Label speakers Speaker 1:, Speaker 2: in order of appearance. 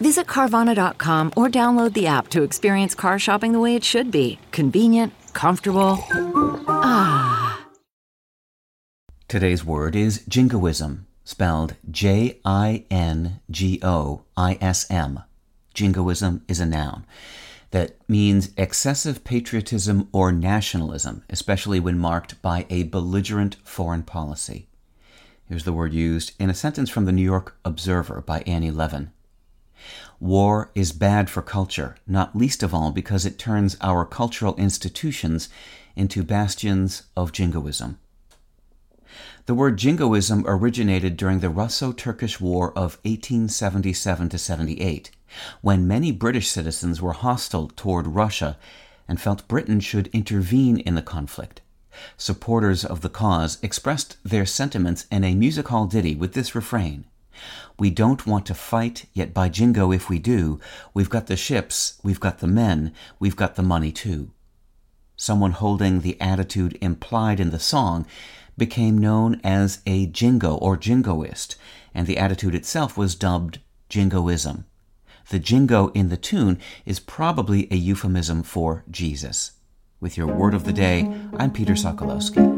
Speaker 1: Visit Carvana.com or download the app to experience car shopping the way it should be convenient, comfortable. Ah.
Speaker 2: Today's word is jingoism, spelled J I N G O I S M. Jingoism is a noun that means excessive patriotism or nationalism, especially when marked by a belligerent foreign policy. Here's the word used in a sentence from the New York Observer by Annie Levin. War is bad for culture, not least of all because it turns our cultural institutions into bastions of jingoism. The word jingoism originated during the Russo Turkish War of 1877 78, when many British citizens were hostile toward Russia and felt Britain should intervene in the conflict. Supporters of the cause expressed their sentiments in a music hall ditty with this refrain We don't want to fight, yet by jingo if we do, we've got the ships, we've got the men, we've got the money too. Someone holding the attitude implied in the song became known as a jingo or jingoist, and the attitude itself was dubbed jingoism. The jingo in the tune is probably a euphemism for Jesus. With your word of the day, I'm Peter Sokolowski.